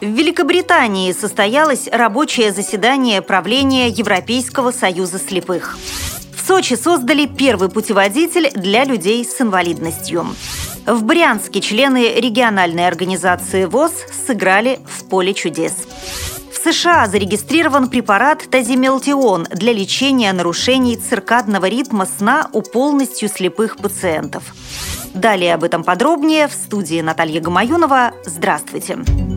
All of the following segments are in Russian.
В Великобритании состоялось рабочее заседание правления Европейского союза слепых. В Сочи создали первый путеводитель для людей с инвалидностью. В Брянске члены региональной организации ВОЗ сыграли в поле чудес. В США зарегистрирован препарат тазимелтион для лечения нарушений циркадного ритма сна у полностью слепых пациентов. Далее об этом подробнее в студии Наталья Гамаюнова. Здравствуйте! Здравствуйте!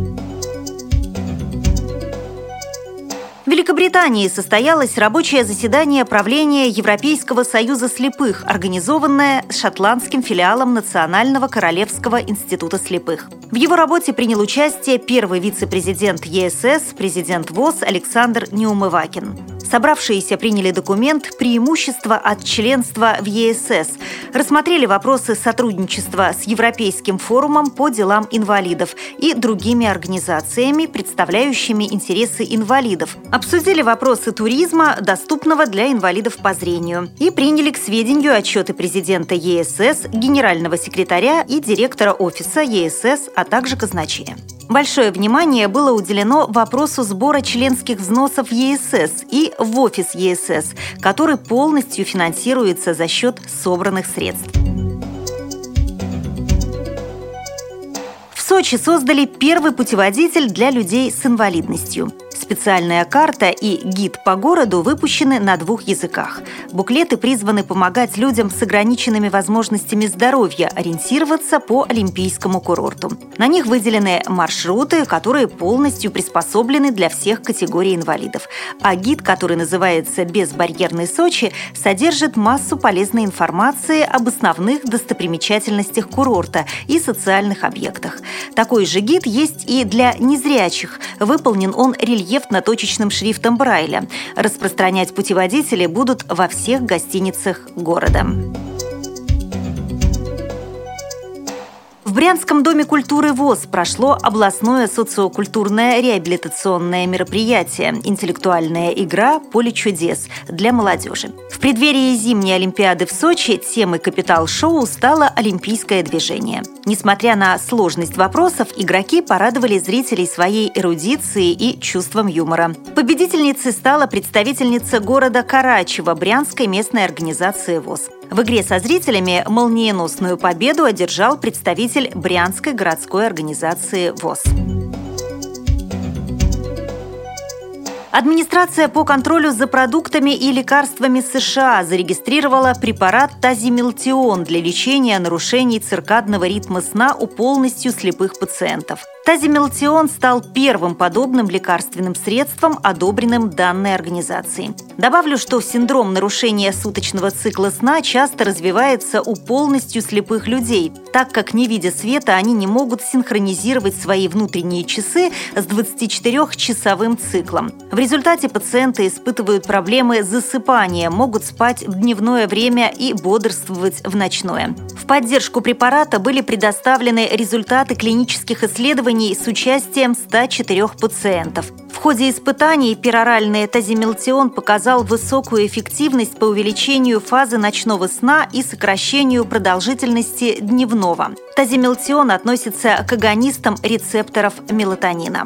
Великобритании состоялось рабочее заседание правления Европейского союза слепых, организованное шотландским филиалом Национального Королевского института слепых. В его работе принял участие первый вице-президент ЕСС, президент ВОЗ Александр Неумывакин. Собравшиеся приняли документ «Преимущество от членства в ЕСС», рассмотрели вопросы сотрудничества с Европейским форумом по делам инвалидов и другими организациями, представляющими интересы инвалидов, обсудили вопросы туризма, доступного для инвалидов по зрению, и приняли к сведению отчеты президента ЕСС, генерального секретаря и директора офиса ЕСС, а также казначея. Большое внимание было уделено вопросу сбора членских взносов ЕСС и в офис ЕСС, который полностью финансируется за счет собранных средств. В Сочи создали первый путеводитель для людей с инвалидностью. Специальная карта и гид по городу выпущены на двух языках. Буклеты призваны помогать людям с ограниченными возможностями здоровья ориентироваться по Олимпийскому курорту. На них выделены маршруты, которые полностью приспособлены для всех категорий инвалидов. А гид, который называется «Безбарьерный Сочи», содержит массу полезной информации об основных достопримечательностях курорта и социальных объектах. Такой же гид есть и для незрячих. Выполнен он рельеф рельефно-точечным шрифтом Брайля. Распространять путеводители будут во всех гостиницах города. В Брянском доме культуры ВОЗ прошло областное социокультурное реабилитационное мероприятие «Интеллектуальная игра. Поле чудес» для молодежи. В преддверии зимней Олимпиады в Сочи темой капитал-шоу стало олимпийское движение. Несмотря на сложность вопросов, игроки порадовали зрителей своей эрудицией и чувством юмора. Победительницей стала представительница города Карачева Брянской местной организации ВОЗ. В игре со зрителями молниеносную победу одержал представитель Брянской городской организации ВОЗ. Администрация по контролю за продуктами и лекарствами США зарегистрировала препарат тазимелтион для лечения нарушений циркадного ритма сна у полностью слепых пациентов. Тазимелтион стал первым подобным лекарственным средством, одобренным данной организацией. Добавлю, что синдром нарушения суточного цикла сна часто развивается у полностью слепых людей, так как, не видя света, они не могут синхронизировать свои внутренние часы с 24-часовым циклом. В результате пациенты испытывают проблемы с засыпанием, могут спать в дневное время и бодрствовать в ночное. В поддержку препарата были предоставлены результаты клинических исследований исследований с участием 104 пациентов. В ходе испытаний пероральный тазимелтион показал высокую эффективность по увеличению фазы ночного сна и сокращению продолжительности дневного. Тазимелтион относится к агонистам рецепторов мелатонина.